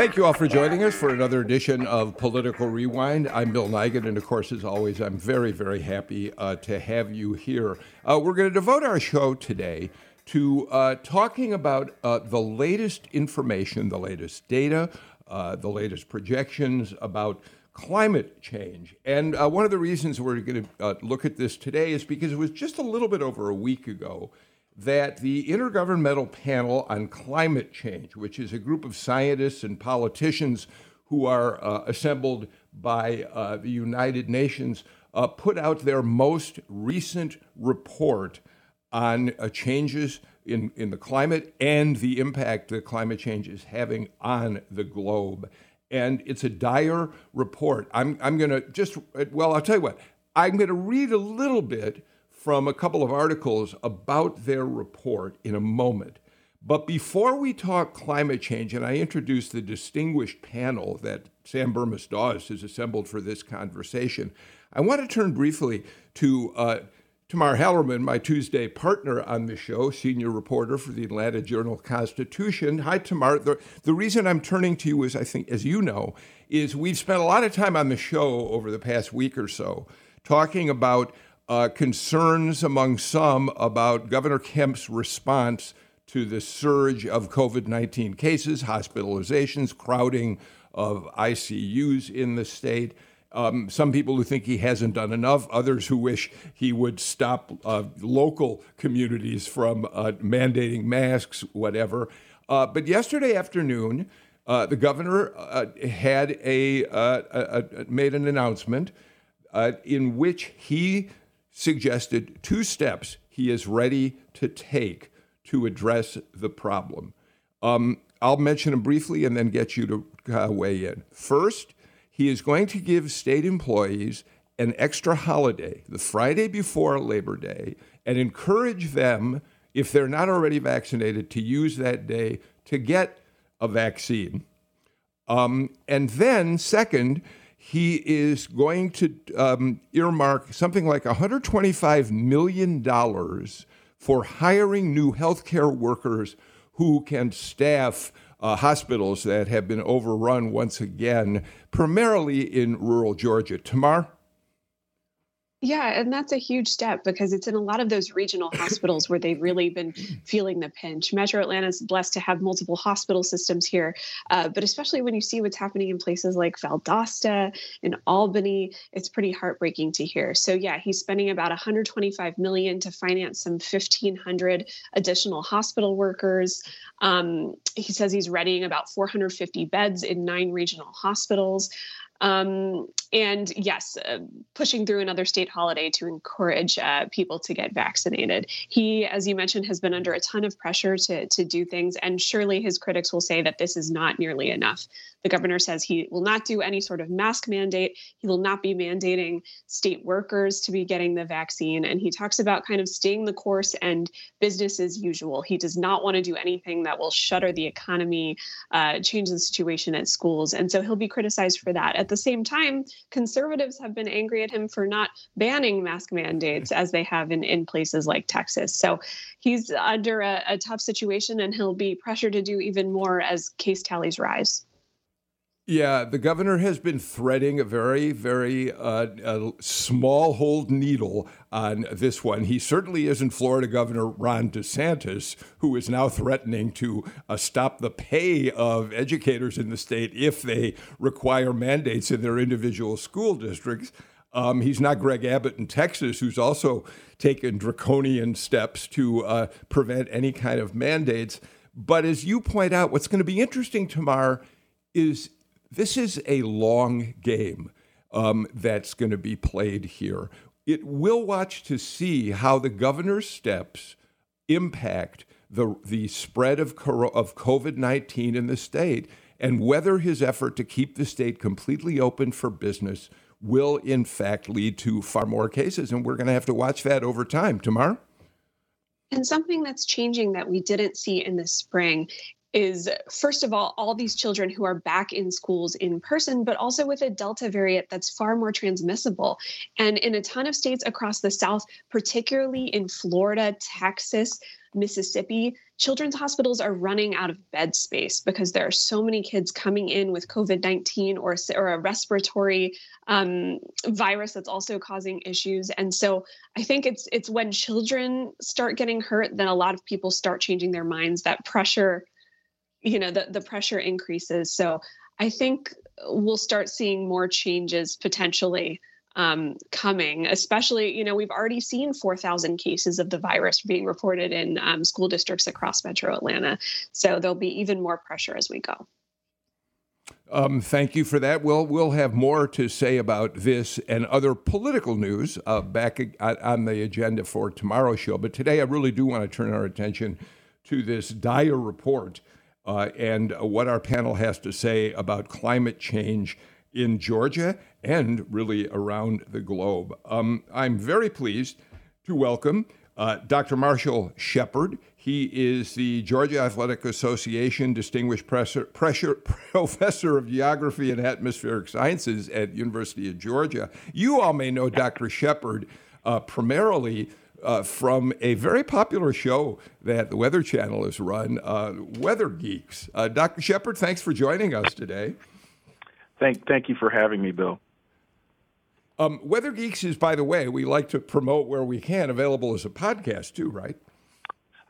Thank you all for joining us for another edition of Political Rewind. I'm Bill Nigut, and of course, as always, I'm very, very happy uh, to have you here. Uh, we're going to devote our show today to uh, talking about uh, the latest information, the latest data, uh, the latest projections about climate change. And uh, one of the reasons we're going to look at this today is because it was just a little bit over a week ago that the Intergovernmental Panel on Climate Change, which is a group of scientists and politicians who are uh, assembled by uh, the United Nations, uh, put out their most recent report on uh, changes in, in the climate and the impact that climate change is having on the globe. And it's a dire report. I'm, I'm going to just, well, I'll tell you what, I'm going to read a little bit from a couple of articles about their report in a moment. But before we talk climate change, and I introduce the distinguished panel that Sam Bermas Dawes has assembled for this conversation, I want to turn briefly to uh, Tamar Hallerman, my Tuesday partner on the show, senior reporter for the Atlanta Journal Constitution. Hi, Tamar. The, the reason I'm turning to you is, I think, as you know, is we've spent a lot of time on the show over the past week or so talking about uh, concerns among some about Governor Kemp's response to the surge of COVID 19 cases, hospitalizations, crowding of ICUs in the state. Um, some people who think he hasn't done enough, others who wish he would stop uh, local communities from uh, mandating masks, whatever. Uh, but yesterday afternoon, uh, the governor uh, had a, a, a, made an announcement in which he suggested two steps he is ready to take to address the problem. Um, I'll mention them briefly and then get you to uh, weigh in. First, he is going to give state employees an extra holiday, the Friday before Labor Day, and encourage them, if they're not already vaccinated, to use that day to get a vaccine. Um, and then, second, he is going to um, earmark something like $125 million for hiring new healthcare workers who can staff uh, hospitals that have been overrun once again, primarily in rural Georgia. Tamar? Yeah, and that's a huge step because it's in a lot of those regional hospitals where they've really been feeling the pinch. Metro Atlanta is blessed to have multiple hospital systems here, uh, but especially when you see what's happening in places like Valdosta and Albany, it's pretty heartbreaking to hear. So yeah, he's spending about 125 million to finance some 1,500 additional hospital workers. Um, he says he's readying about 450 beds in nine regional hospitals. Um, and yes, uh, pushing through another state holiday to encourage uh, people to get vaccinated. He, as you mentioned, has been under a ton of pressure to, to do things, and surely his critics will say that this is not nearly enough. The governor says he will not do any sort of mask mandate. He will not be mandating state workers to be getting the vaccine. And he talks about kind of staying the course and business as usual. He does not want to do anything that will shutter the economy, uh, change the situation at schools. And so he'll be criticized for that. At the same time, conservatives have been angry at him for not banning mask mandates as they have in, in places like Texas. So he's under a, a tough situation and he'll be pressured to do even more as case tallies rise. Yeah, the governor has been threading a very, very uh, small hold needle on this one. He certainly isn't Florida Governor Ron DeSantis, who is now threatening to uh, stop the pay of educators in the state if they require mandates in their individual school districts. Um, he's not Greg Abbott in Texas, who's also taken draconian steps to uh, prevent any kind of mandates. But as you point out, what's going to be interesting, Tamar, is this is a long game um, that's going to be played here. It will watch to see how the governor's steps impact the, the spread of, of COVID 19 in the state and whether his effort to keep the state completely open for business will in fact lead to far more cases. And we're going to have to watch that over time. Tamar? And something that's changing that we didn't see in the spring is first of all, all these children who are back in schools in person, but also with a Delta variant that's far more transmissible. And in a ton of states across the South, particularly in Florida, Texas, Mississippi, children's hospitals are running out of bed space because there are so many kids coming in with COVID 19 or, or a respiratory um, virus that's also causing issues. And so I think it's it's when children start getting hurt, then a lot of people start changing their minds. That pressure, you know, the, the pressure increases. So I think we'll start seeing more changes potentially um, coming, especially, you know, we've already seen 4,000 cases of the virus being reported in um, school districts across metro Atlanta. So there'll be even more pressure as we go. Um, thank you for that. We'll we'll have more to say about this and other political news uh, back on the agenda for tomorrow's show. But today, I really do want to turn our attention to this dire report uh, and what our panel has to say about climate change in Georgia and really around the globe. Um, I'm very pleased to welcome uh, Dr. Marshall Shepherd. He is the Georgia Athletic Association Distinguished Pressure, Professor of Geography and Atmospheric Sciences at University of Georgia. You all may know Dr. Shepherd uh, primarily uh, from a very popular show that the Weather Channel has run, uh, Weather Geeks. Uh, Dr. Shepherd, thanks for joining us today. Thank, thank you for having me, Bill. Um, Weather Geeks is, by the way, we like to promote where we can, available as a podcast too, right?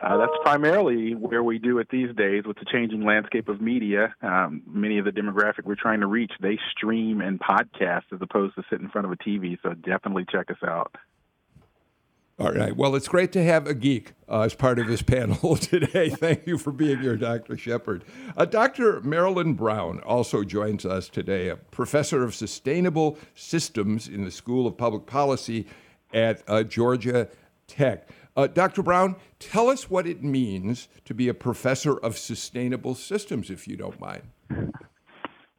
Uh, that's primarily where we do it these days with the changing landscape of media. Um, many of the demographic we're trying to reach, they stream and podcast as opposed to sit in front of a TV. So definitely check us out. All right. Well, it's great to have a geek uh, as part of this panel today. Thank you for being here, Dr. Shepherd. Uh, Dr. Marilyn Brown also joins us today, a professor of sustainable systems in the School of Public Policy at uh, Georgia Tech. Uh, Dr. Brown, tell us what it means to be a professor of sustainable systems, if you don't mind.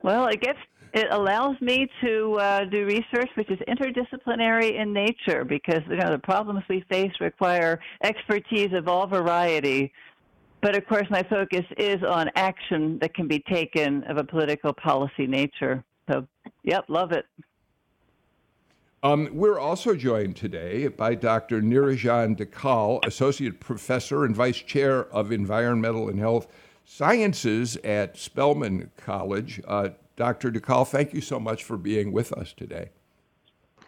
Well, it gets it allows me to uh, do research which is interdisciplinary in nature because you know the problems we face require expertise of all variety. But of course, my focus is on action that can be taken of a political policy nature. So, yep, love it. Um, we're also joined today by Dr. Nirajan Dhakal, Associate Professor and Vice Chair of Environmental and Health Sciences at Spelman College. Uh, Dr. Dhakal, thank you so much for being with us today.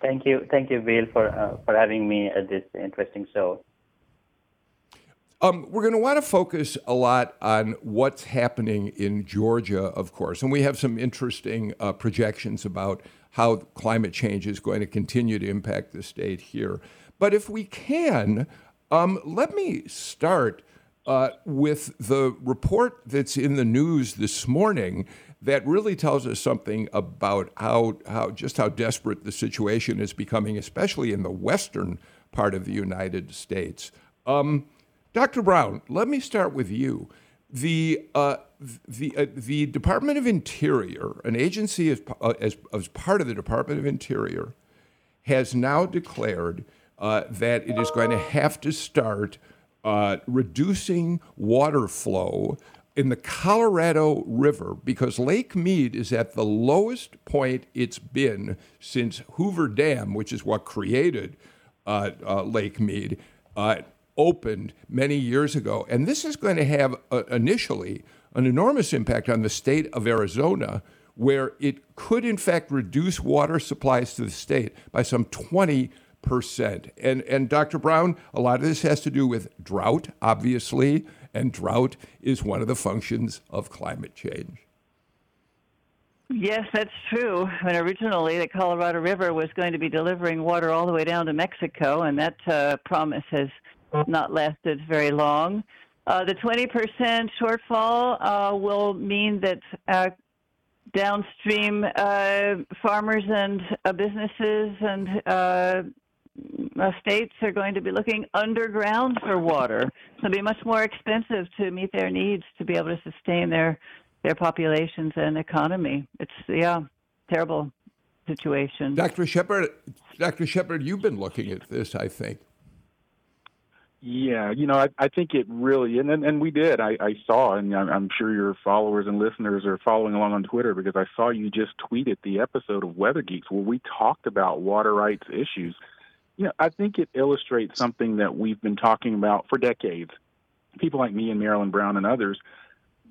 Thank you. Thank you, Bill, for, uh, for having me at this interesting show. Um, we're going to want to focus a lot on what's happening in Georgia, of course, and we have some interesting uh, projections about how climate change is going to continue to impact the state here. But if we can, um, let me start uh, with the report that's in the news this morning that really tells us something about how, how just how desperate the situation is becoming, especially in the western part of the United States. Um, Dr. Brown, let me start with you. The, uh, the, uh, the Department of Interior, an agency as, uh, as, as, part of the Department of Interior, has now declared uh, that it is going to have to start uh, reducing water flow in the Colorado River because Lake Mead is at the lowest point it's been since Hoover Dam, which is what created uh, uh, Lake Mead, uh, opened many years ago. And this is going to have uh, initially an enormous impact on the state of Arizona, where it could, in fact, reduce water supplies to the state by some 20 percent. And and Dr. Brown, a lot of this has to do with drought, obviously, and drought is one of the functions of climate change. Yes, that's true. And originally, the Colorado River was going to be delivering water all the way down to Mexico, and that uh, promise has not lasted very long. Uh, the 20% shortfall uh, will mean that uh, downstream uh, farmers and uh, businesses and uh, states are going to be looking underground for water. It'll be much more expensive to meet their needs to be able to sustain their their populations and economy. It's yeah, terrible. situation. Dr. Shepherd, Dr. Shepherd, you've been looking at this, I think. Yeah, you know, I, I think it really, and and, and we did. I, I saw, and I'm, I'm sure your followers and listeners are following along on Twitter because I saw you just tweeted the episode of Weather Geeks where we talked about water rights issues. You know, I think it illustrates something that we've been talking about for decades. People like me and Marilyn Brown and others,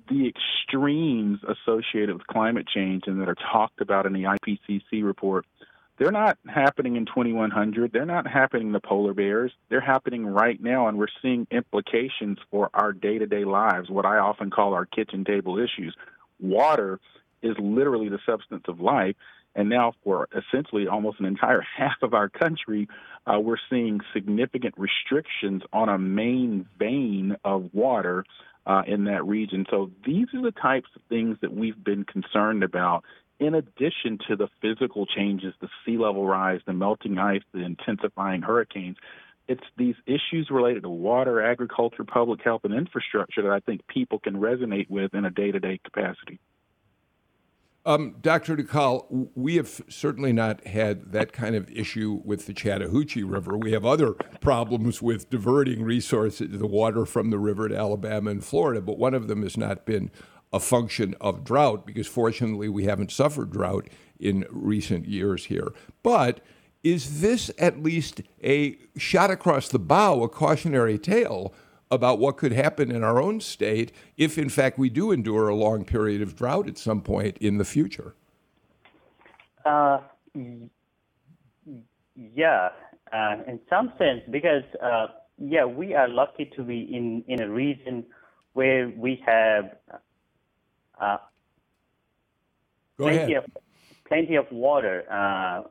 the extremes associated with climate change and that are talked about in the IPCC report they're not happening in 2100. They're not happening in the polar bears. They're happening right now, and we're seeing implications for our day to day lives, what I often call our kitchen table issues. Water is literally the substance of life. And now, for essentially almost an entire half of our country, uh, we're seeing significant restrictions on a main vein of water uh, in that region. So, these are the types of things that we've been concerned about in addition to the physical changes, the sea level rise, the melting ice, the intensifying hurricanes, it's these issues related to water, agriculture, public health, and infrastructure that I think people can resonate with in a day to day capacity. Um, Dr. Dhakal, we have certainly not had that kind of issue with the Chattahoochee River. We have other problems with diverting resources, the water from the river to Alabama and Florida, but one of them has not been a function of drought because fortunately we haven't suffered drought in recent years here. But is this at least a shot across the bow, a cautionary tale about what could happen in our own state if, in fact, we do endure a long period of drought at some point in the future? Uh, yeah, uh, in some sense, because uh, yeah, we are lucky to be in in a region where we have uh, plenty ahead. of plenty of water. Uh,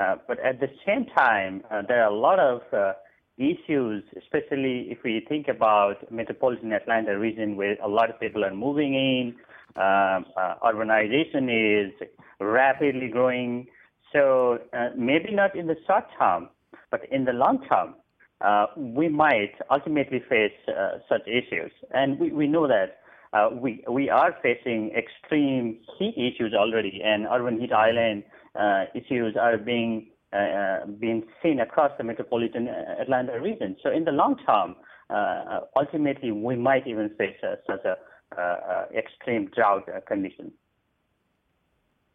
uh, but at the same time, uh, there are a lot of uh, issues, especially if we think about metropolitan Atlanta region where a lot of people are moving in. Um, uh, urbanization is rapidly growing. So uh, maybe not in the short term, but in the long term, uh, we might ultimately face uh, such issues. And we, we know that uh, we we are facing extreme heat issues already, and urban heat island issues are being uh, uh being seen across the metropolitan uh, Atlanta region. So in the long term, uh, ultimately, we might even face such a extreme drought condition.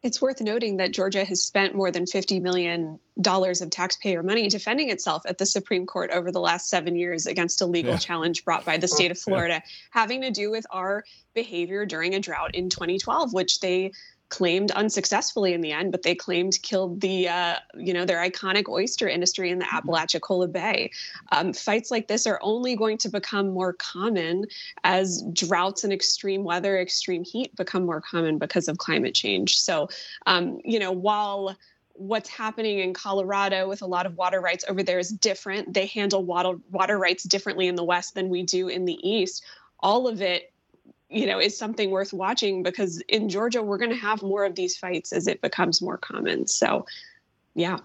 It's worth noting that Georgia has spent more than $50 million of taxpayer money defending itself at the Supreme Court over the last seven years against a legal yeah. challenge brought by the state of Florida yeah. having to do with our behavior during a drought in 2012, which they claimed unsuccessfully in the end, but they claimed killed the uh, you know their iconic oyster industry in the mm-hmm. Apalachicola Bay. Um, fights like this are only going to become more common as droughts and extreme weather, extreme heat become more common because of climate change. So um, you know while what's happening in Colorado with a lot of water rights over there is different. They handle water water rights differently in the West than we do in the East. All of it you know is something worth watching because in Georgia we're going to have more of these fights as it becomes more common. So, yeah.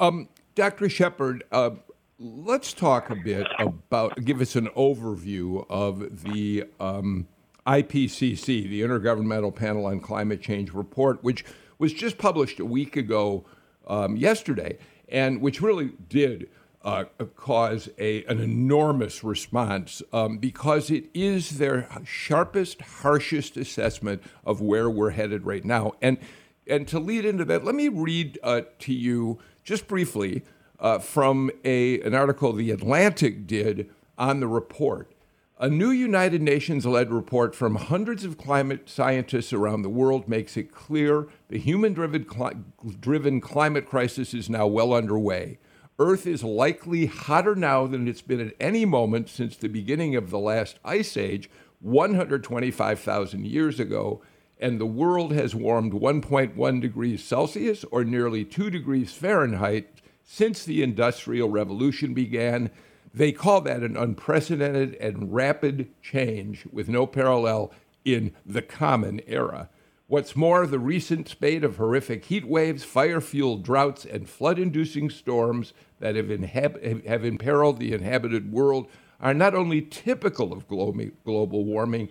Um, Dr. Shepherd, uh, let's talk a bit about give us an overview of the um, IPCC, the Intergovernmental Panel on Climate Change report, which was just published a week ago um, yesterday, and which really did uh, cause a, an enormous response um, because it is their sharpest, harshest assessment of where we're headed right now. And, and to lead into that, let me read uh, to you just briefly uh, from a, an article The Atlantic did on the report. A new United Nations led report from hundreds of climate scientists around the world makes it clear the human driven climate crisis is now well underway. Earth is likely hotter now than it's been at any moment since the beginning of the last ice age 125,000 years ago, and the world has warmed 1.1 degrees Celsius or nearly 2 degrees Fahrenheit since the Industrial Revolution began. They call that an unprecedented and rapid change with no parallel in the Common Era. What's more, the recent spate of horrific heat waves, fire fueled droughts, and flood inducing storms that have, inhab- have imperiled the inhabited world are not only typical of global warming,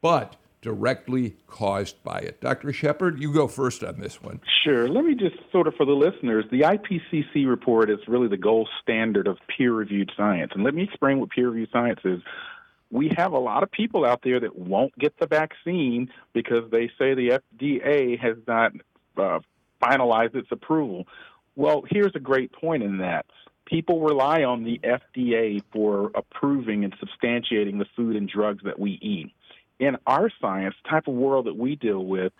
but directly caused by it. Dr. Shepherd, you go first on this one. Sure. Let me just sort of for the listeners, the IPCC report is really the gold standard of peer reviewed science. And let me explain what peer reviewed science is. We have a lot of people out there that won't get the vaccine because they say the FDA has not uh, finalized its approval. Well, here's a great point in that people rely on the FDA for approving and substantiating the food and drugs that we eat. In our science, type of world that we deal with,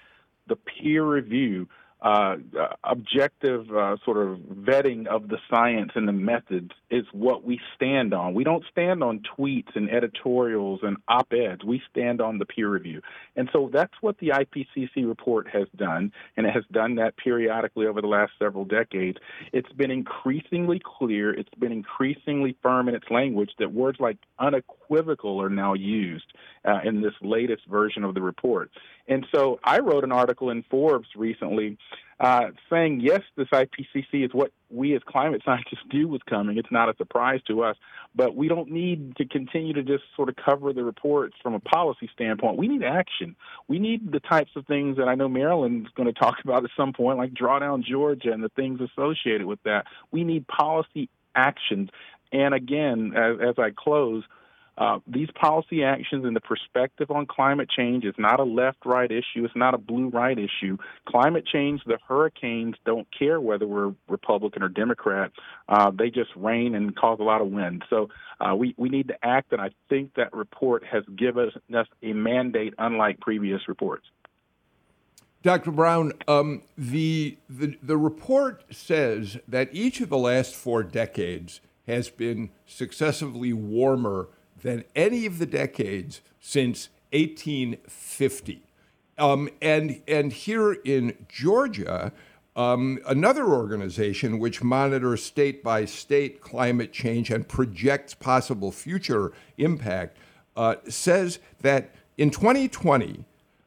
the peer review uh, objective uh, sort of vetting of the science and the methods is what we stand on. We don't stand on tweets and editorials and op eds. We stand on the peer review. And so that's what the IPCC report has done, and it has done that periodically over the last several decades. It's been increasingly clear, it's been increasingly firm in its language that words like unequivocal are now used uh, in this latest version of the report. And so I wrote an article in Forbes recently uh, saying, yes, this IPCC is what we as climate scientists do with coming. It's not a surprise to us, but we don't need to continue to just sort of cover the reports from a policy standpoint. We need action. We need the types of things that I know Marilyn's going to talk about at some point, like Drawdown Georgia and the things associated with that. We need policy actions. And again, as, as I close, uh, these policy actions and the perspective on climate change is not a left right issue. It's not a blue right issue. Climate change, the hurricanes don't care whether we're Republican or Democrat. Uh, they just rain and cause a lot of wind. So uh, we, we need to act, and I think that report has given us a mandate unlike previous reports. Dr. Brown, um, the, the, the report says that each of the last four decades has been successively warmer than any of the decades since 1850. Um, and, and here in Georgia, um, another organization which monitors state by state climate change and projects possible future impact uh, says that in 2020,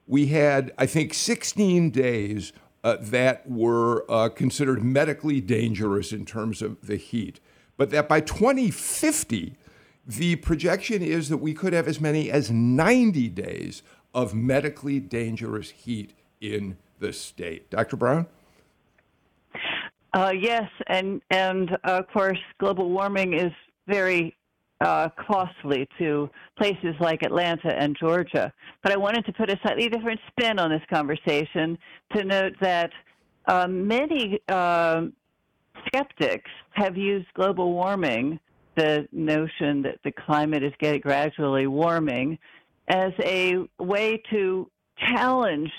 we had, I think, 16 days uh, that were uh, considered medically dangerous in terms of the heat, but that by 2050, the projection is that we could have as many as 90 days of medically dangerous heat in the state. Dr. Brown? Uh, yes, and and uh, of course, global warming is very uh, costly to places like Atlanta and Georgia. But I wanted to put a slightly different spin on this conversation to note that uh, many um, skeptics have used global warming the notion that the climate is getting gradually warming as a way to challenge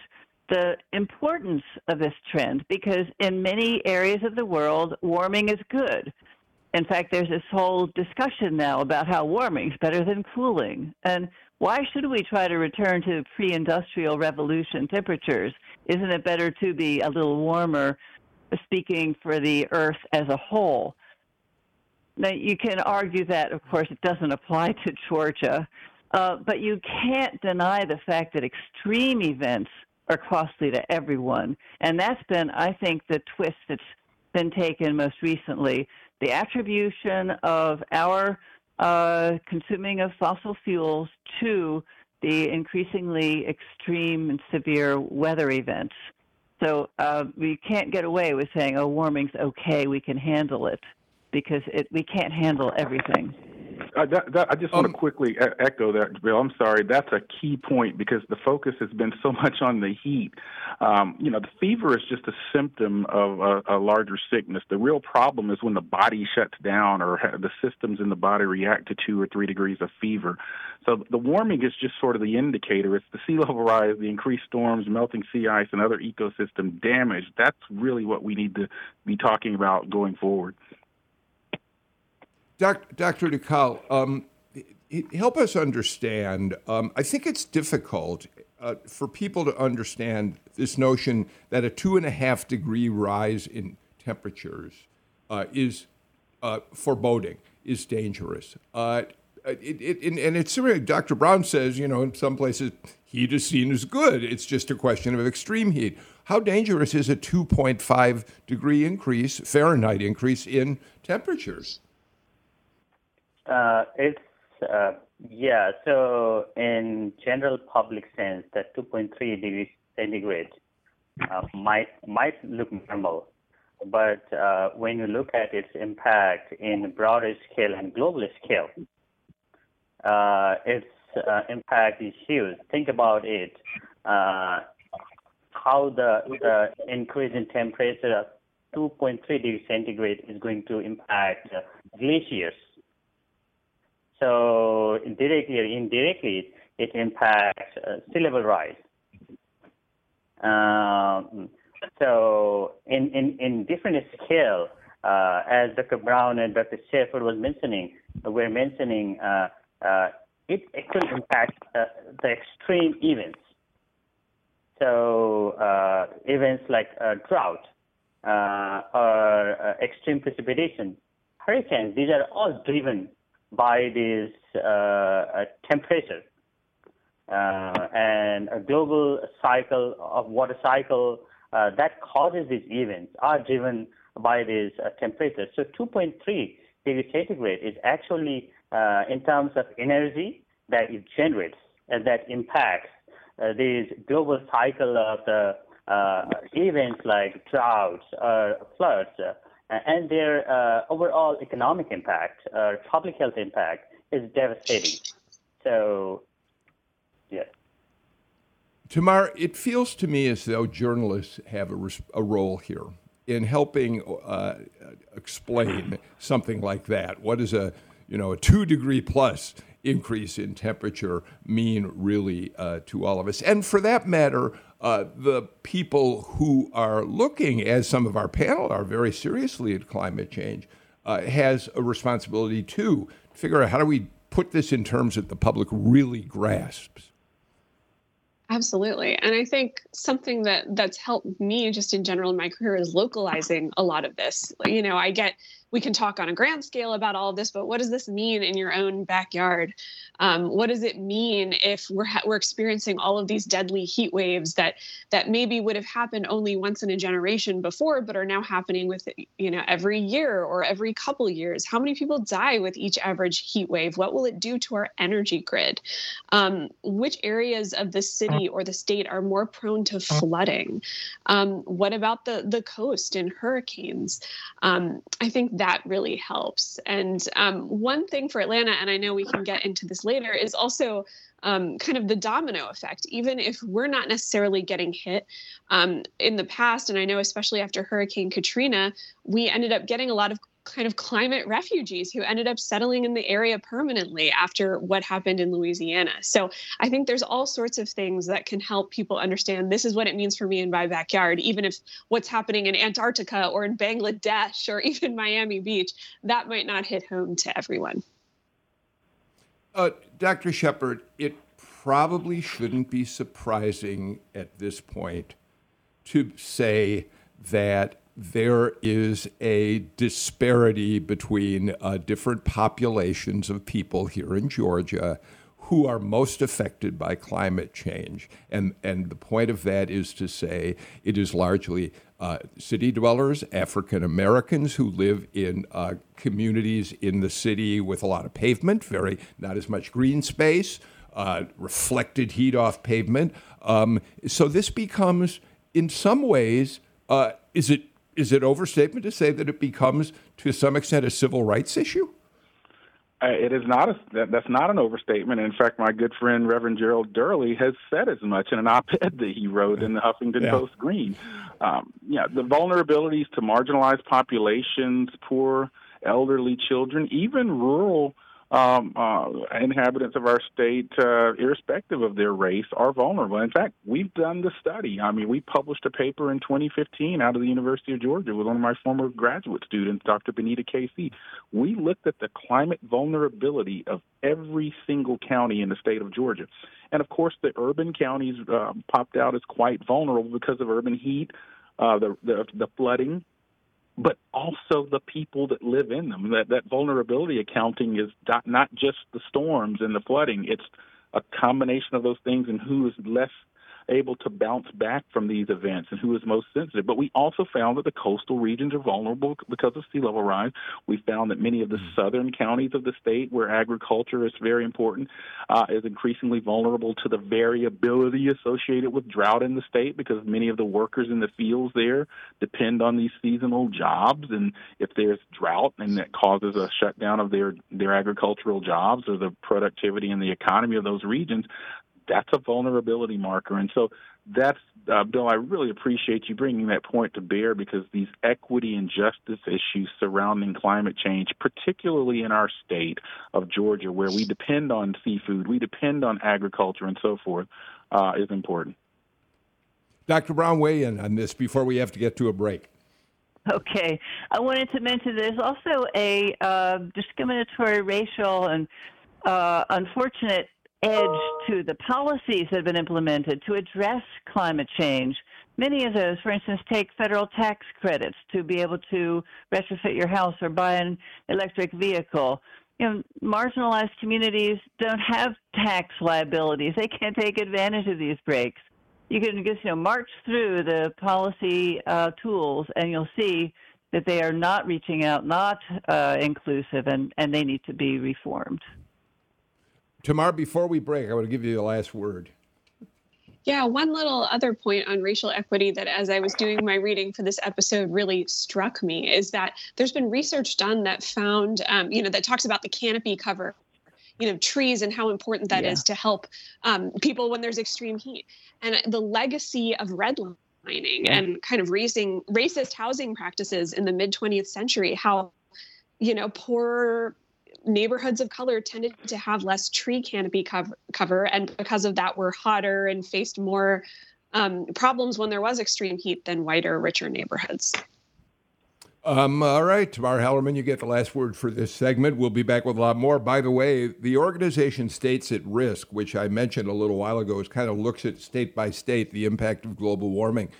the importance of this trend because in many areas of the world, warming is good. In fact, there's this whole discussion now about how warming is better than cooling. And why should we try to return to pre industrial revolution temperatures? Isn't it better to be a little warmer, speaking for the Earth as a whole? Now, you can argue that, of course, it doesn't apply to Georgia, uh, but you can't deny the fact that extreme events are costly to everyone. And that's been, I think, the twist that's been taken most recently. The attribution of our uh, consuming of fossil fuels to the increasingly extreme and severe weather events. So uh, we can't get away with saying, oh, warming's okay, we can handle it because it, we can't handle everything. Uh, that, that, I just want to um, quickly echo that, Bill. I'm sorry. That's a key point because the focus has been so much on the heat. Um, you know, the fever is just a symptom of a, a, larger sickness. The real problem is when the body shuts down or the systems in the body react to two or three degrees of fever. So the warming is just sort of the indicator. It's the sea level rise, the increased storms, melting sea ice, and other ecosystem damage. That's really what we need to be talking about going forward. Dr. Dhakal, um, help us understand. Um, I think it's difficult uh, for people to understand this notion that a two and a half degree rise in temperatures uh, is uh, foreboding, is dangerous. Uh, it, it, and it's similar. Dr. Brown says, you know, in some places, heat is seen as good. It's just a question of extreme heat. How dangerous is a 2.5 degree increase, Fahrenheit increase in temperatures? Uh, it's uh, Yeah, so in general public sense, that 2.3 degrees centigrade uh, might might look normal, but uh, when you look at its impact in broader scale and global scale, uh, its uh, impact is huge. Think about it, how the, the increase in temperature of 2.3 degrees centigrade is going to impact glaciers. So directly or indirectly, it impacts sea level rise. Um, so in, in, in different scale, uh, as Dr. Brown and Dr. Shepherd was mentioning, we're mentioning uh, uh, it actually impacts uh, the extreme events. So uh, events like uh, drought or extreme precipitation, hurricanes, these are all driven by this temperature. Uh, and a global cycle of water cycle uh, that causes these events are driven by this uh, temperatures. So 2.3 degrees centigrade is actually in terms of energy that it generates and that impacts this global cycle of the events like droughts or floods and their uh, overall economic impact or public health impact is devastating. So Yes. Tamar, it feels to me as though journalists have a, a role here in helping uh, explain something like that. What does a you know a two degree plus increase in temperature mean really uh, to all of us? And for that matter, uh, the people who are looking, as some of our panel are, very seriously at climate change, uh, has a responsibility too to figure out how do we put this in terms that the public really grasps. Absolutely. And I think something that that's helped me just in general in my career is localizing a lot of this. You know, I get we can talk on a grand scale about all of this, but what does this mean in your own backyard? Um, what does it mean if we're ha- we're experiencing all of these deadly heat waves that that maybe would have happened only once in a generation before, but are now happening with you know every year or every couple years? How many people die with each average heat wave? What will it do to our energy grid? Um, which areas of the city or the state are more prone to flooding? Um, what about the the coast and hurricanes? Um, I think that really helps. And um, one thing for Atlanta, and I know we can get into this later, is also um, kind of the domino effect. Even if we're not necessarily getting hit um, in the past, and I know especially after Hurricane Katrina, we ended up getting a lot of kind of climate refugees who ended up settling in the area permanently after what happened in Louisiana. So I think there's all sorts of things that can help people understand this is what it means for me in my backyard, even if what's happening in Antarctica or in Bangladesh or even Miami Beach, that might not hit home to everyone. Uh, Dr. Shepherd, it probably shouldn't be surprising at this point to say that there is a disparity between uh, different populations of people here in Georgia who are most affected by climate change. And, and the point of that is to say it is largely uh, city dwellers, African Americans who live in uh, communities in the city with a lot of pavement, very not as much green space, uh, reflected heat off pavement. Um, so this becomes, in some ways, uh, is it is it overstatement to say that it becomes, to some extent, a civil rights issue? Uh, it is not a that, that's not an overstatement. In fact, my good friend Reverend Gerald Durley has said as much in an op-ed that he wrote in the Huffington yeah. Post Green. Um, yeah, the vulnerabilities to marginalized populations, poor elderly children, even rural um, uh, inhabitants of our state, uh, irrespective of their race, are vulnerable. In fact, we've done the study. I mean, we published a paper in 2015 out of the University of Georgia with one of my former graduate students, Dr. Benita Casey. We looked at the climate vulnerability of every single county in the state of Georgia. And of course, the urban counties uh, popped out as quite vulnerable because of urban heat, uh, the, the the flooding, but also the people that live in them. That that vulnerability accounting is not, not just the storms and the flooding; it's a combination of those things and who is less able to bounce back from these events and who is most sensitive. But we also found that the coastal regions are vulnerable because of sea level rise. We found that many of the mm. southern counties of the state, where agriculture is very important, uh, is increasingly vulnerable to the variability associated with drought in the state because many of the workers in the fields there depend on these seasonal jobs. And if there's drought and that causes a shutdown of their, their agricultural jobs or the productivity and the economy of those regions, that's a vulnerability marker. And so that's, uh, Bill, I really appreciate you bringing that point to bear because these equity and justice issues surrounding climate change, particularly in our state of Georgia, where we depend on seafood, we depend on agriculture, and so forth, uh, is important. Dr. Brown, weigh in on this before we have to get to a break. Okay. I wanted to mention there's also a uh, discriminatory, racial, and uh, unfortunate edge to the policies that have been implemented to address climate change. Many of those, for instance, take federal tax credits to be able to retrofit your house or buy an electric vehicle. You know, marginalized communities don't have tax liabilities. They can't take advantage of these breaks. You can just, you know, march through the policy uh, tools and you'll see that they are not reaching out, not uh, inclusive, and, and they need to be reformed. Tamar, before we break, I want to give you the last word. Yeah, one little other point on racial equity that, as I was doing my reading for this episode, really struck me is that there's been research done that found, um, you know, that talks about the canopy cover, you know, trees and how important that yeah. is to help um, people when there's extreme heat. And the legacy of redlining yeah. and kind of raising racist housing practices in the mid 20th century, how, you know, poor neighborhoods of color tended to have less tree canopy cover, cover and because of that were hotter and faced more um, problems when there was extreme heat than whiter richer neighborhoods um, all right, Tamar Hallerman, you get the last word for this segment. We'll be back with a lot more. By the way, the organization States at Risk, which I mentioned a little while ago, is kind of looks at state by state the impact of global warming.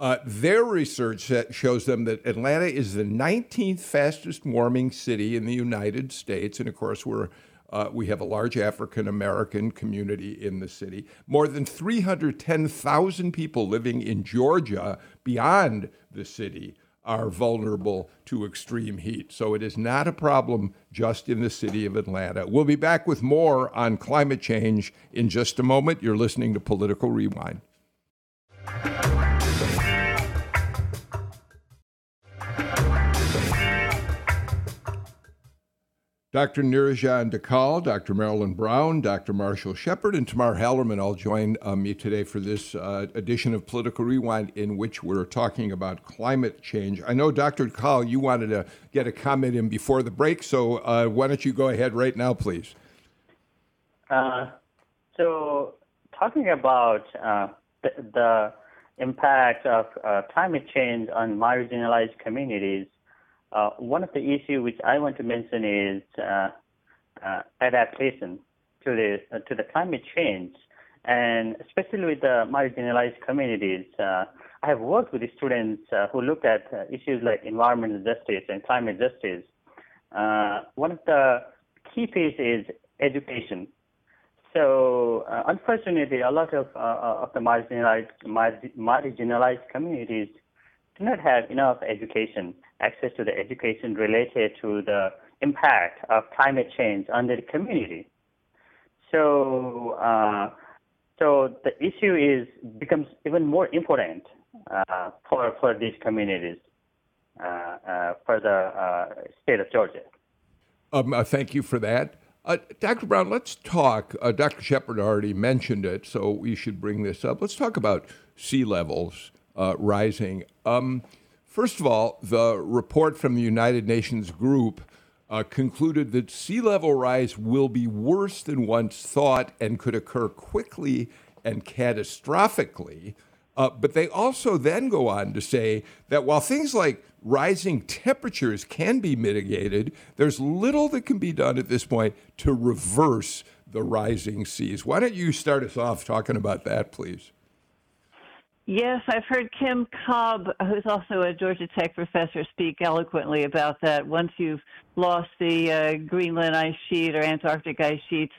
Uh, their research shows them that Atlanta is the 19th fastest warming city in the United States, and of course, we're uh, we have a large African American community in the city. More than 310,000 people living in Georgia beyond the city are vulnerable to extreme heat. So it is not a problem just in the city of Atlanta. We'll be back with more on climate change in just a moment. You're listening to Political Rewind. Dr. Nirajan Dhakal, Dr. Marilyn Brown, Dr. Marshall Shepherd, and Tamar Hallerman all join uh, me today for this uh, edition of Political Rewind, in which we're talking about climate change. I know, Dr. Dhakal, you wanted to get a comment in before the break, so uh, why don't you go ahead right now, please? Uh, so, talking about uh, the, the, impact of uh, climate change on marginalized communities, uh, one of the issues which I want to mention is uh, uh, adaptation to the uh, to the climate change, and especially with the marginalized communities. Uh, I have worked with students uh, who look at issues like environmental justice and climate justice. one of the key pieces is education. So unfortunately, a lot of of the marginalized marginalized communities do not have enough education access to the education related to the impact of climate change on the community. So, uh, so the issue is becomes even more important uh, for for these communities uh, uh for the uh, state of Georgia. Um, uh, thank you for that. Dr. Brown, let's talk. Dr. Shepherd already mentioned it, so we should bring this up. Let's talk about sea levels rising. Um, First of all, the report from the United Nations group uh, concluded that sea level rise will be worse than once thought and could occur quickly and catastrophically. Uh, but they also then go on to say that while things like rising temperatures can be mitigated, there's little that can be done at this point to reverse the rising seas. Why don't you start us off talking about that, please? Yes, I've heard Kim Cobb, who's also a Georgia Tech professor, speak eloquently about that. Once you've lost the uh, Greenland ice sheet or Antarctic ice sheets,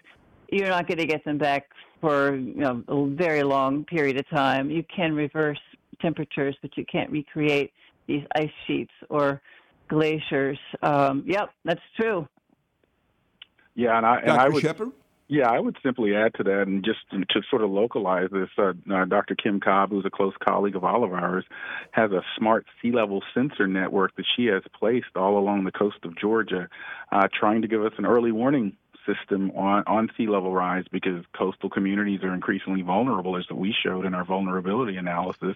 you're not going to get them back for you know, a very long period of time. You can reverse temperatures, but you can't recreate these ice sheets or glaciers. Um, yep, that's true. Yeah, and I and Dr. I would Shepherd? Yeah, I would simply add to that, and just to sort of localize this, uh, uh, Dr. Kim Cobb, who's a close colleague of all of ours, has a smart sea level sensor network that she has placed all along the coast of Georgia, uh, trying to give us an early warning system on, on sea level rise because coastal communities are increasingly vulnerable, as we showed in our vulnerability analysis.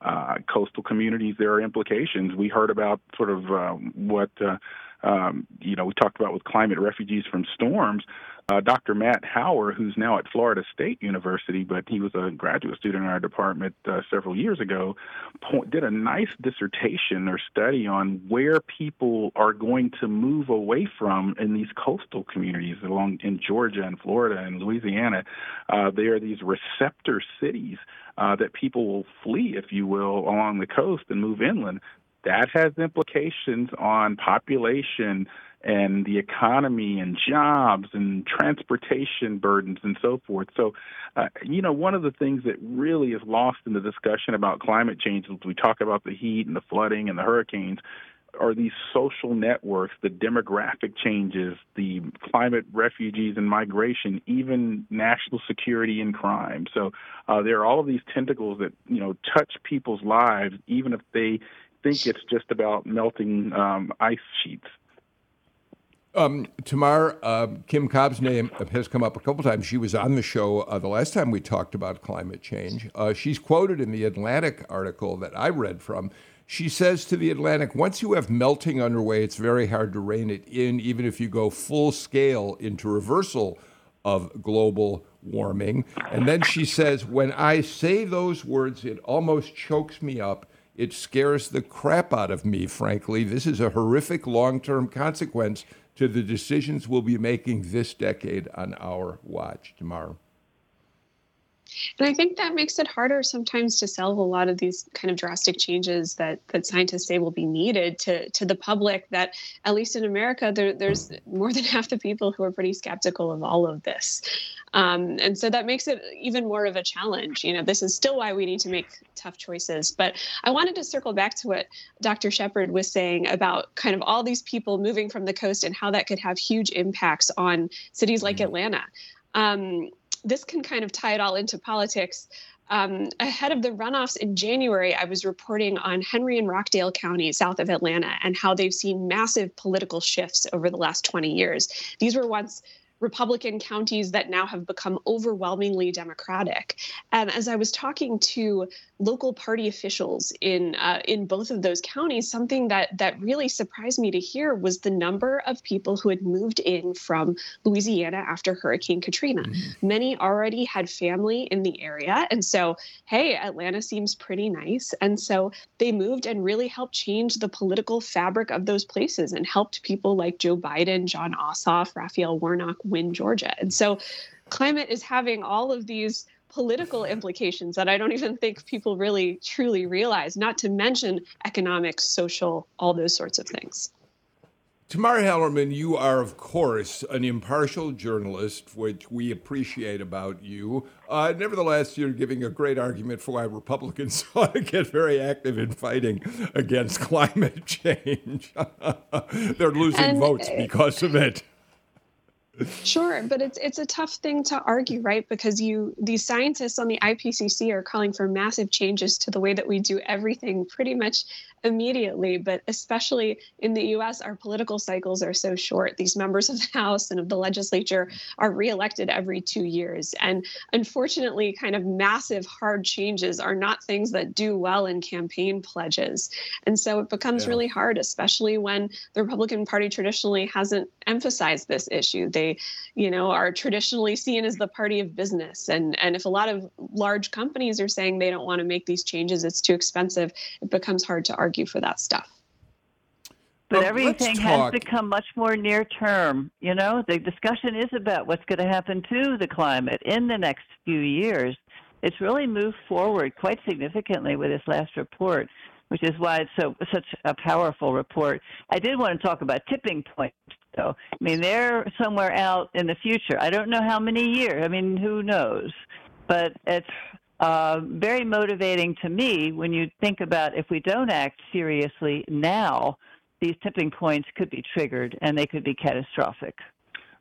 Uh, coastal communities, there are implications. We heard about sort of um, what, uh, um, you know, we talked about with climate refugees from storms uh, Dr. Matt Hauer, who's now at Florida State University, but he was a graduate student in our department uh, several years ago, point, did a nice dissertation or study on where people are going to move away from in these coastal communities along in Georgia and Florida and Louisiana. Uh, they are these receptor cities uh, that people will flee, if you will, along the coast and move inland. That has implications on population and the economy and jobs and transportation burdens and so forth. So, uh, you know, one of the things that really is lost in the discussion about climate change as we talk about the heat and the flooding and the hurricanes are these social networks, the demographic changes, the climate refugees and migration, even national security and crime. So uh, there are all of these tentacles that you know touch people's lives, even if they think it's just about melting um, ice sheets. Um, Tamar, uh, Kim Cobb's name has come up a couple times. She was on the show uh, the last time we talked about climate change. Uh, she's quoted in the Atlantic article that I read from. She says to the Atlantic, once you have melting underway, it's very hard to rein it in, even if you go full scale into reversal of global warming. And then she says, when I say those words, it almost chokes me up. It scares the crap out of me, frankly. This is a horrific long term consequence to the decisions we'll be making this decade on our watch tomorrow. And I think that makes it harder sometimes to sell a lot of these kind of drastic changes that that scientists say will be needed to to the public. That at least in America, there, there's more than half the people who are pretty skeptical of all of this, um, and so that makes it even more of a challenge. You know, this is still why we need to make tough choices. But I wanted to circle back to what Dr. Shepherd was saying about kind of all these people moving from the coast and how that could have huge impacts on cities like mm-hmm. Atlanta. Um, this can kind of tie it all into politics. Um, ahead of the runoffs in January, I was reporting on Henry and Rockdale County, south of Atlanta, and how they've seen massive political shifts over the last 20 years. These were once Republican counties that now have become overwhelmingly Democratic. And as I was talking to local party officials in uh, in both of those counties, something that that really surprised me to hear was the number of people who had moved in from Louisiana after Hurricane Katrina. Mm-hmm. Many already had family in the area, and so hey, Atlanta seems pretty nice, and so they moved and really helped change the political fabric of those places and helped people like Joe Biden, Jon Ossoff, Raphael Warnock win Georgia. And so climate is having all of these political implications that I don't even think people really truly realize, not to mention economic, social, all those sorts of things. Tamar Hallerman, you are, of course, an impartial journalist, which we appreciate about you. Uh, nevertheless, you're giving a great argument for why Republicans ought to get very active in fighting against climate change. They're losing and, votes because of it. Sure, but it's it's a tough thing to argue, right? Because you these scientists on the IPCC are calling for massive changes to the way that we do everything pretty much immediately, but especially in the US, our political cycles are so short. These members of the House and of the legislature are reelected every two years. And unfortunately, kind of massive hard changes are not things that do well in campaign pledges. And so it becomes yeah. really hard, especially when the Republican Party traditionally hasn't emphasized this issue. They, you know, are traditionally seen as the party of business. And, and if a lot of large companies are saying they don't want to make these changes, it's too expensive, it becomes hard to argue argue for that stuff. But well, everything has become much more near term. You know, the discussion is about what's going to happen to the climate in the next few years. It's really moved forward quite significantly with this last report, which is why it's so such a powerful report. I did want to talk about tipping points, though. I mean, they're somewhere out in the future. I don't know how many years. I mean, who knows? But it's uh, very motivating to me when you think about if we don't act seriously now, these tipping points could be triggered and they could be catastrophic.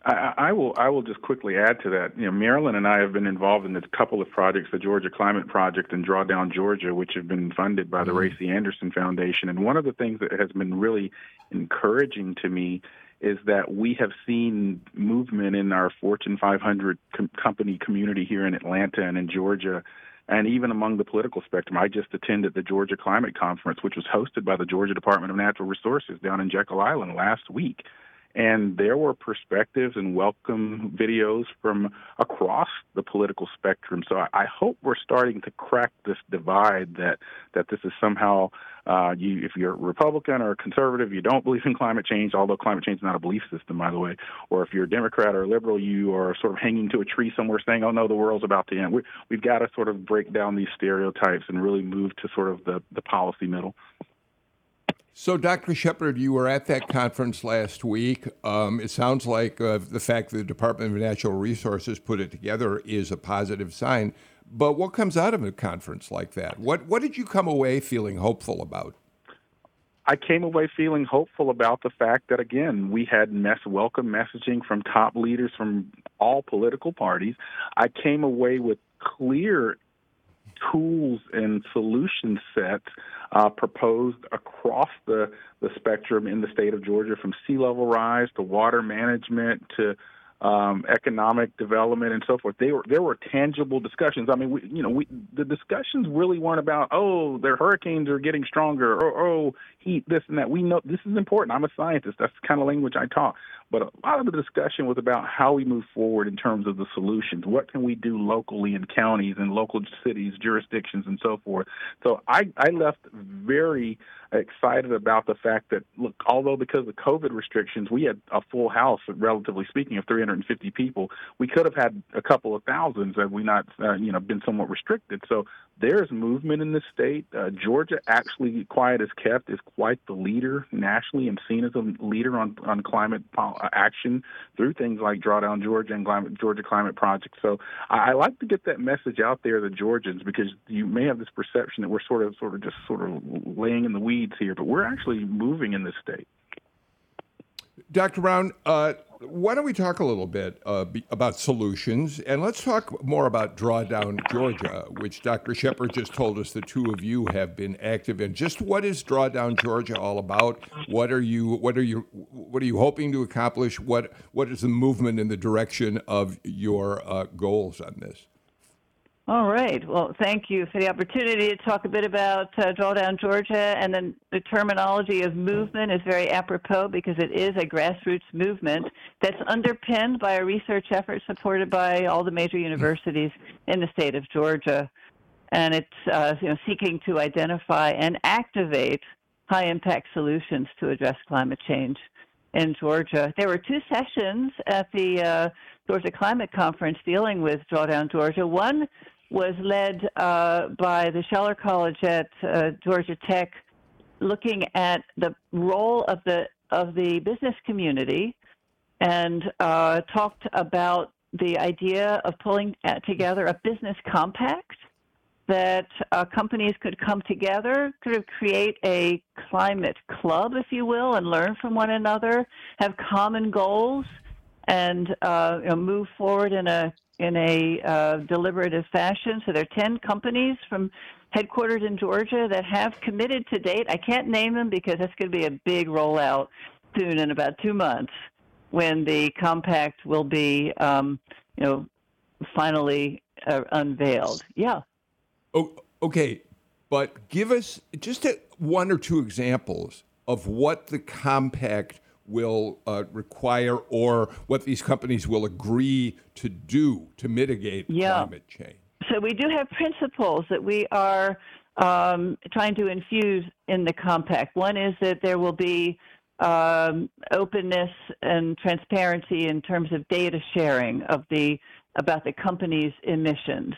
I, I will. I will just quickly add to that. You know, Marilyn and I have been involved in a couple of projects, the Georgia Climate Project and Drawdown Georgia, which have been funded by the mm-hmm. Ray Anderson Foundation. And one of the things that has been really encouraging to me is that we have seen movement in our Fortune 500 com- company community here in Atlanta and in Georgia and even among the political spectrum. I just attended the Georgia Climate Conference, which was hosted by the Georgia Department of Natural Resources down in Jekyll Island last week. And there were perspectives and welcome videos from across the political spectrum. So I, hope we're starting to crack this divide that that this is somehow uh, you if you're a Republican or a conservative, you don't believe in climate change, although climate change is not a belief system, by the way. Or if you're a Democrat or a liberal, you are sort of hanging to a tree somewhere saying, "Oh no, the world's about to end." We, we've got to sort of break down these stereotypes and really move to sort of the the policy middle. So, Dr. Shepherd, you were at that conference last week. Um, it sounds like uh, the fact that the Department of Natural Resources put it together is a positive sign. But what comes out of a conference like that? What What did you come away feeling hopeful about? I came away feeling hopeful about the fact that again we had mess welcome messaging from top leaders from all political parties. I came away with clear tools and solution sets uh, proposed across the, the spectrum in the state of Georgia, from sea level rise to water management to um, economic development and so forth. They were there were tangible discussions. I mean, we, you know, we, the discussions really weren't about oh, their hurricanes are getting stronger or oh, heat this and that. We know this is important. I'm a scientist. That's the kind of language I talk. But a lot of the discussion was about how we move forward in terms of the solutions. What can we do locally in counties and local cities, jurisdictions, and so forth. So I, I left very excited about the fact that look, although because of COVID restrictions, we had a full house, relatively speaking, of 350 people. We could have had a couple of thousands had we not, uh, you know, been somewhat restricted. So there's movement in the state. Uh, Georgia, actually, quiet as kept, is quite the leader nationally and seen as a leader on on climate action through things like Drawdown Georgia and climate, Georgia Climate Project. So I, I like to get that message out there to Georgians because you may have this perception that we're sort of sort of just sort of laying in the weeds here, but we're actually moving in this state. Dr. Brown, uh, why don't we talk a little bit uh, be, about solutions and let's talk more about Drawdown Georgia, which Dr. Shepherd just told us the two of you have been active in. Just what is Drawdown Georgia all about? What are you what are you what are you hoping to accomplish? What what is the movement in the direction of your uh, goals on this? All right. Well, thank you for the opportunity to talk a bit about uh, Drawdown Georgia. And then the terminology of movement is very apropos because it is a grassroots movement that's underpinned by a research effort supported by all the major universities in the state of Georgia. And it's uh, you know, seeking to identify and activate high impact solutions to address climate change in Georgia. There were two sessions at the uh, Georgia Climate Conference dealing with Drawdown Georgia. One was led uh, by the Scheller College at uh, Georgia Tech, looking at the role of the of the business community, and uh, talked about the idea of pulling uh, together a business compact that uh, companies could come together, sort of create a climate club, if you will, and learn from one another, have common goals, and uh, you know, move forward in a in a uh, deliberative fashion. So there are 10 companies from headquartered in Georgia that have committed to date. I can't name them because that's going to be a big rollout soon in about two months when the compact will be, um, you know, finally uh, unveiled. Yeah. Oh, okay. But give us just a, one or two examples of what the compact will uh, require or what these companies will agree to do to mitigate yeah. climate change? So we do have principles that we are um, trying to infuse in the compact. One is that there will be um, openness and transparency in terms of data sharing of the about the company's emissions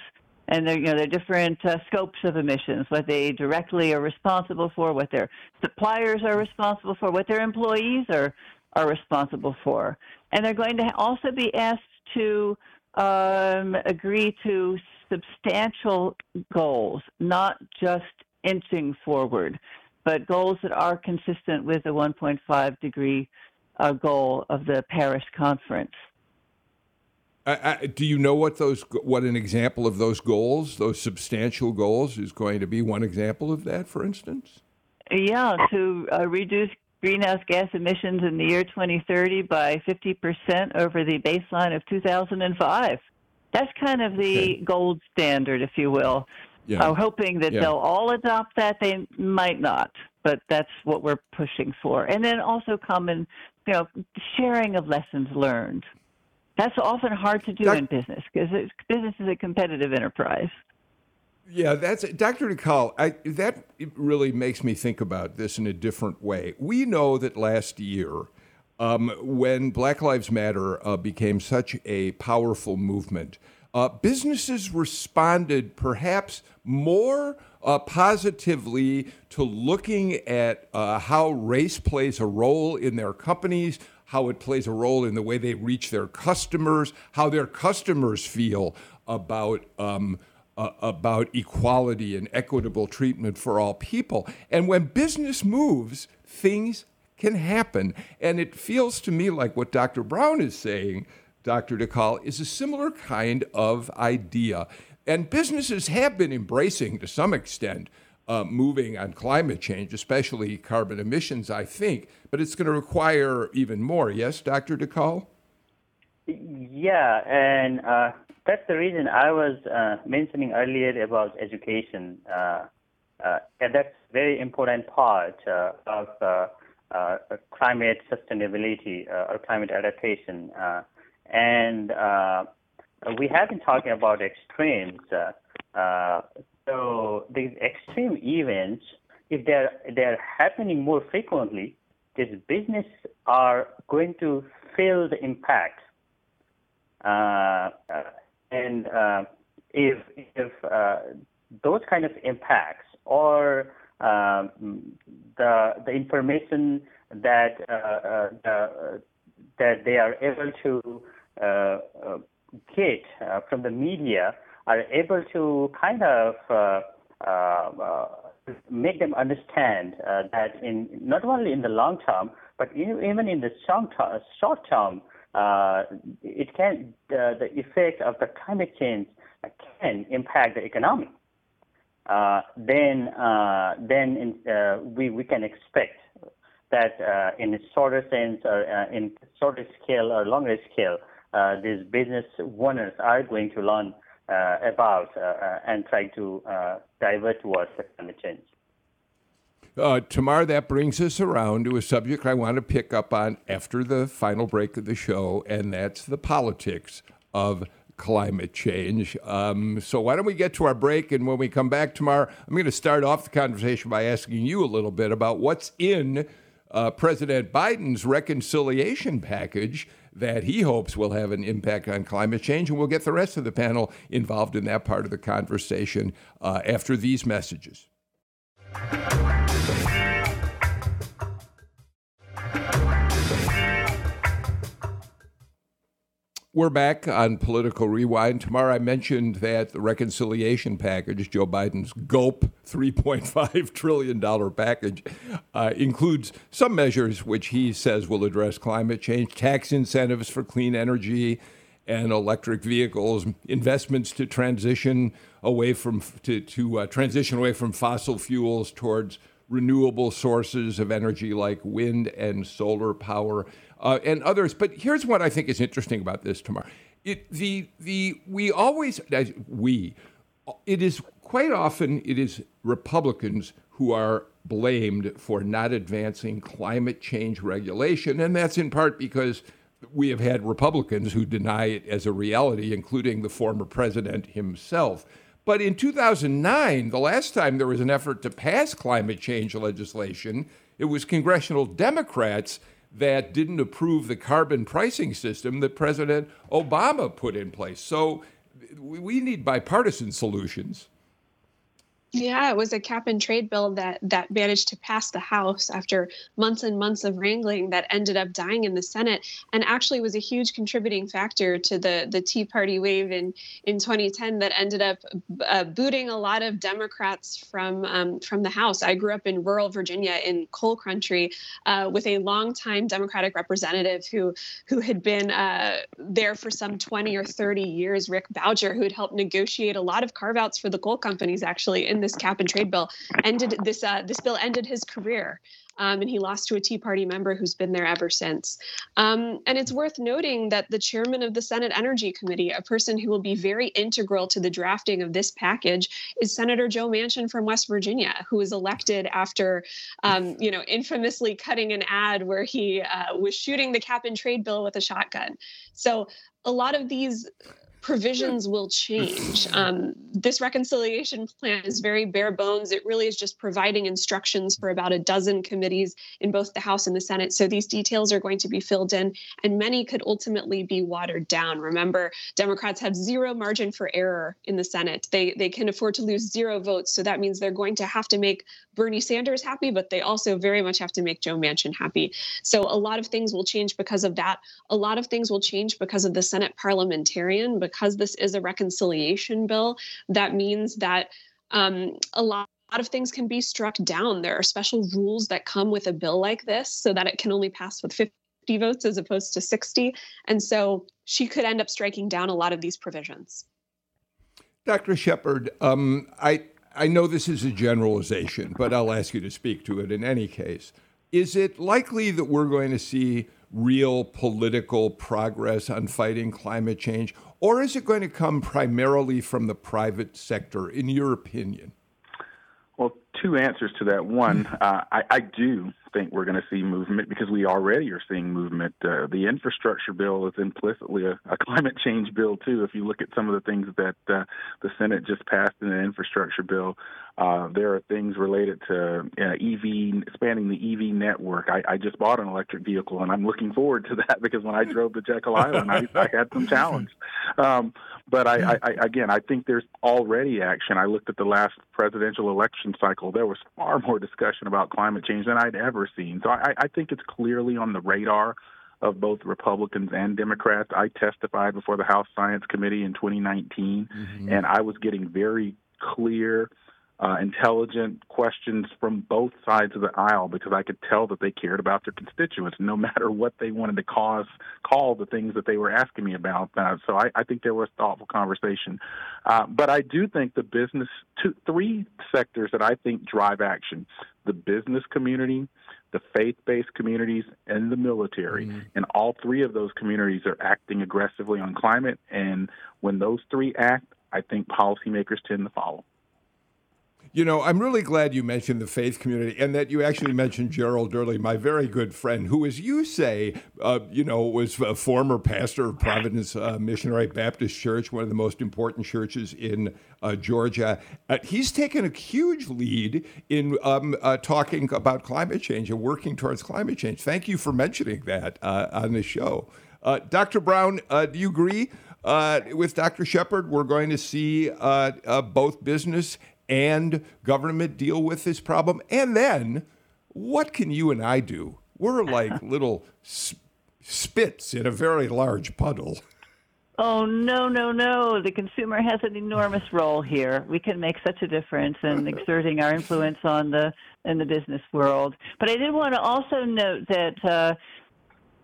and there, you know, there are different uh, scopes of emissions, what they directly are responsible for, what their suppliers are responsible for, what their employees are are responsible for. And they're going to also be asked to um, agree to substantial goals, not just inching forward, but goals that are consistent with the 1.5 degree uh, goal of the Paris Conference. Do you know what those what an example of those goals, those substantial goals, is going to be? One example of that, for instance. Yeah, to uh, reduce greenhouse gas emissions in the year 2030 by 50% over the baseline of 2005. That's kind of the okay. gold standard, if you will. Yeah. I'm hoping that yeah. they'll all adopt that. They might not, but that's what we're pushing for. And then also common, you know, sharing of lessons learned. That's often hard to do Doc- in business because business is a competitive enterprise. Yeah, that's Dr. Dhakal. I, that really makes me think about this in a different way. We know that last year, um, when Black Lives Matter uh, became such a powerful movement, uh, businesses responded perhaps more uh, positively to looking at uh, how race plays a role in their companies, how it plays a role in the way they reach their customers, how their customers feel about. Um, uh, about equality and equitable treatment for all people. And when business moves, things can happen. And it feels to me like what Dr. Brown is saying, Dr. Dhakal, is a similar kind of idea. And businesses have been embracing, to some extent, uh, moving on climate change, especially carbon emissions, I think. But it's going to require even more. Yes, Dr. Dhakal? Yeah, and uh, that's the reason I was uh, mentioning earlier about education. Uh, uh and that's a very important part uh, of uh, climate sustainability or climate adaptation. and we have been talking about extremes. So these extreme events, if they're they're happening more frequently, these business are going to feel the impact. Uh, and uh, if if uh, those kind of impacts or um, the the information that the, that they are able to get from the media are able to kind of uh, uh, make them understand uh, that in not only in the long term, but even in the short term, short term it can the, effect of the climate change can impact the economy. Uh, then uh, then in, uh, we we can expect that in a shorter sense or in shorter scale or longer scale, these business owners are going to learn about and try to divert towards climate change. Uh, Tamar, that brings us around to a subject I want to pick up on after the final break of the show, and that's the politics of climate change. Um, so, why don't we get to our break? And when we come back Tamar, I'm going to start off the conversation by asking you a little bit about what's in uh, President Biden's reconciliation package that he hopes will have an impact on climate change. And we'll get the rest of the panel involved in that part of the conversation uh, after these messages. We're back on Political Rewind. Tamar, I mentioned that the reconciliation package, Joe Biden's gulp $3.5 trillion package, uh, includes some measures which he says will address climate change, tax incentives for clean energy and electric vehicles, investments to transition away from to, to uh, transition away from fossil fuels towards renewable sources of energy like wind and solar power uh, and others. But here's what I think is interesting about this, Tamar. It, the, the, we always, we, it is quite often, it is Republicans who are blamed for not advancing climate change regulation. And that's in part because we have had Republicans who deny it as a reality, including the former president himself. But in 2009, the last time there was an effort to pass climate change legislation, it was congressional Democrats that didn't approve the carbon pricing system that President Obama put in place. So we need bipartisan solutions. Yeah, it was a cap and trade bill that that managed to pass the House after months and months of wrangling that ended up dying in the Senate and actually was a huge contributing factor to the the Tea Party wave in in 2010 that ended up uh, booting a lot of Democrats from um, from the House. I grew up in rural Virginia in coal country uh, with a longtime Democratic representative who who had been uh, there for some 20 or 30 years, Rick Boucher, who had helped negotiate a lot of carve outs for the coal companies actually in this cap and trade bill ended this uh, this bill ended his career. Um, and he lost to a Tea Party member who's been there ever since. Um, and it's worth noting that the chairman of the Senate Energy Committee, a person who will be very integral to the drafting of this package, is Senator Joe Manchin from West Virginia, who was elected after, um, you know, infamously cutting an ad where he uh, was shooting the cap and trade bill with a shotgun. So a lot of these provisions will change. Um, this reconciliation plan is very bare bones. It really is just providing instructions for about a dozen committees in both the House and the Senate. So these details are going to be filled in, and many could ultimately be watered down. Remember, Democrats have zero margin for error in the Senate. They they can afford to lose zero votes. So that means they're going to have to make Bernie Sanders happy, but they also very much have to make Joe Manchin happy. So a lot of things will change because of that. A lot of things will change because of the Senate parliamentarian. Because because this is a reconciliation bill, that means that um, a lot of things can be struck down. There are special rules that come with a bill like this so that it can only pass with 50 votes as opposed to 60. And so she could end up striking down a lot of these provisions. Dr. Shepherd, um, I, I know this is a generalization, but I'll ask you to speak to it in any case. Is it likely that we're going to see real political progress on fighting climate change? Or is it going to come primarily from the private sector, in your opinion? Well, two answers to that. One, uh, I, I, do think we're going to see movement because we already are seeing movement. Uh, the infrastructure bill is implicitly a, a, climate change bill too. If you look at some of the things that uh, the Senate just passed in the infrastructure bill, uh, there are things related to uh, EV, expanding the EV network. I, I, just bought an electric vehicle, and I'm looking forward to that because when I drove to Jekyll Island, I, I had some challenge. Um, but I, I, again, I think there's already action. I looked at the last presidential election cycle. There was far more discussion about climate change than I'd ever seen. So I, I think it's clearly on the radar of both Republicans and Democrats. I testified before the House Science Committee in 2019, mm-hmm. and I was getting very clear uh, intelligent questions from both sides of the aisle because I could tell that they cared about their constituents, no matter what they wanted to cause call the things that they were asking me about. Uh, so I, I, think there was thoughtful conversation. Uh, but I do think the business, two, three sectors that I think drive action: the business community, the faith-based communities, and the military. Mm-hmm. And all three of those communities are acting aggressively on climate. And when those three act, I think policymakers tend to follow. You know, I'm really glad you mentioned the faith community and that you actually mentioned Gerald Durley, my very good friend, who, as you say, uh, you know, was a former pastor of Providence uh, Missionary Baptist Church, one of the most important churches in uh, Georgia. Uh, he's taken a huge lead in um, uh, talking about climate change and working towards climate change. Thank you for mentioning that uh, on the show. Dr. Brown, do you agree with Dr. Shepherd? We're going to see both business and government deal with this problem? And then what can you and I do? We're like little spits in a very large puddle. Oh, no, no, no. The consumer has an enormous role here. We can make such a difference in exerting our influence on the in the business world. But I did want to also note that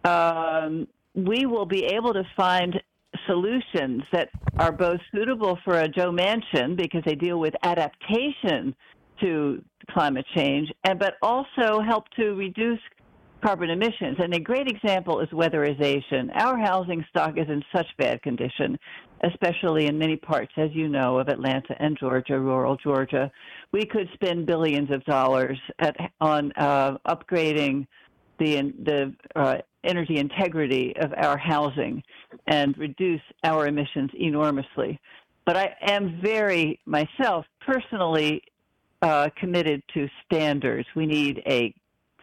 uh, um, we will be able to find solutions that are both suitable for a Joe Manchin because they deal with adaptation to climate change, and but also help to reduce carbon emissions. And a great example is weatherization. Our housing stock is in such bad condition, especially in many parts, as you know, of Atlanta and Georgia, rural Georgia. We could spend billions of dollars at, on uh, upgrading the the uh, energy integrity of our housing and reduce our emissions enormously. But I am very myself personally uh, committed to standards. We need a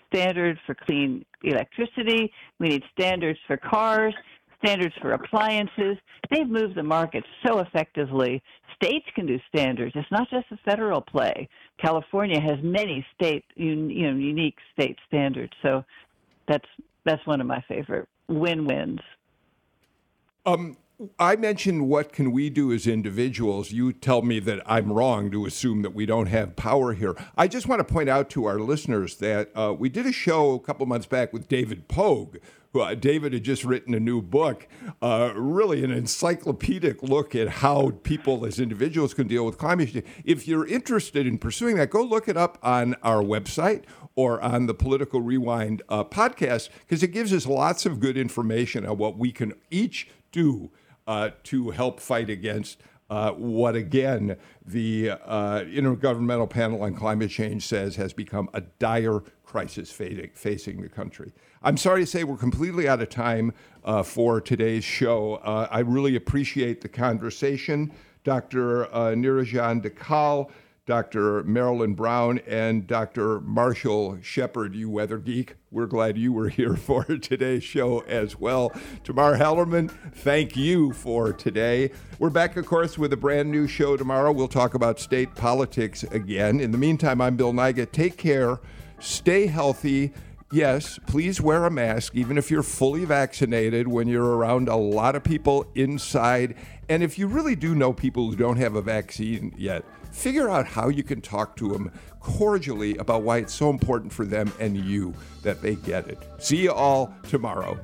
standard for clean electricity. We need standards for cars. standards for appliances. They've moved the market so effectively. States can do standards. It's not just a federal play. California has many state, you know, unique state standards. So that's that's one of my favorite win-wins. Um, I mentioned what can we do as individuals. You tell me that I'm wrong to assume that we don't have power here. I just want to point out to our listeners that uh, we did a show a couple months back with David Pogue. Who, uh, David had just written a new book, uh, really an encyclopedic look at how people as individuals can deal with climate change. If you're interested in pursuing that, go look it up on our website or on the Political Rewind uh, podcast because it gives us lots of good information on what we can each do uh, to help fight against uh, what, again, the uh, Intergovernmental Panel on Climate Change says has become a dire crisis facing the country. I'm sorry to say we're completely out of time uh, for today's show. Uh, I really appreciate the conversation. Dr. Uh, Nirajan Dhakal Dr. Marilyn Brown and Dr. Marshall Shepherd, you weather geek. We're glad you were here for today's show as well. Tamar Hallerman, thank you for today. We're back, of course, with a brand new show tomorrow. We'll talk about state politics again. In the meantime, I'm Bill Nigut. Take care, stay healthy. Yes, please wear a mask, even if you're fully vaccinated, when you're around a lot of people inside. And if you really do know people who don't have a vaccine yet, figure out how you can talk to them cordially about why it's so important for them and you that they get it. See you all tomorrow.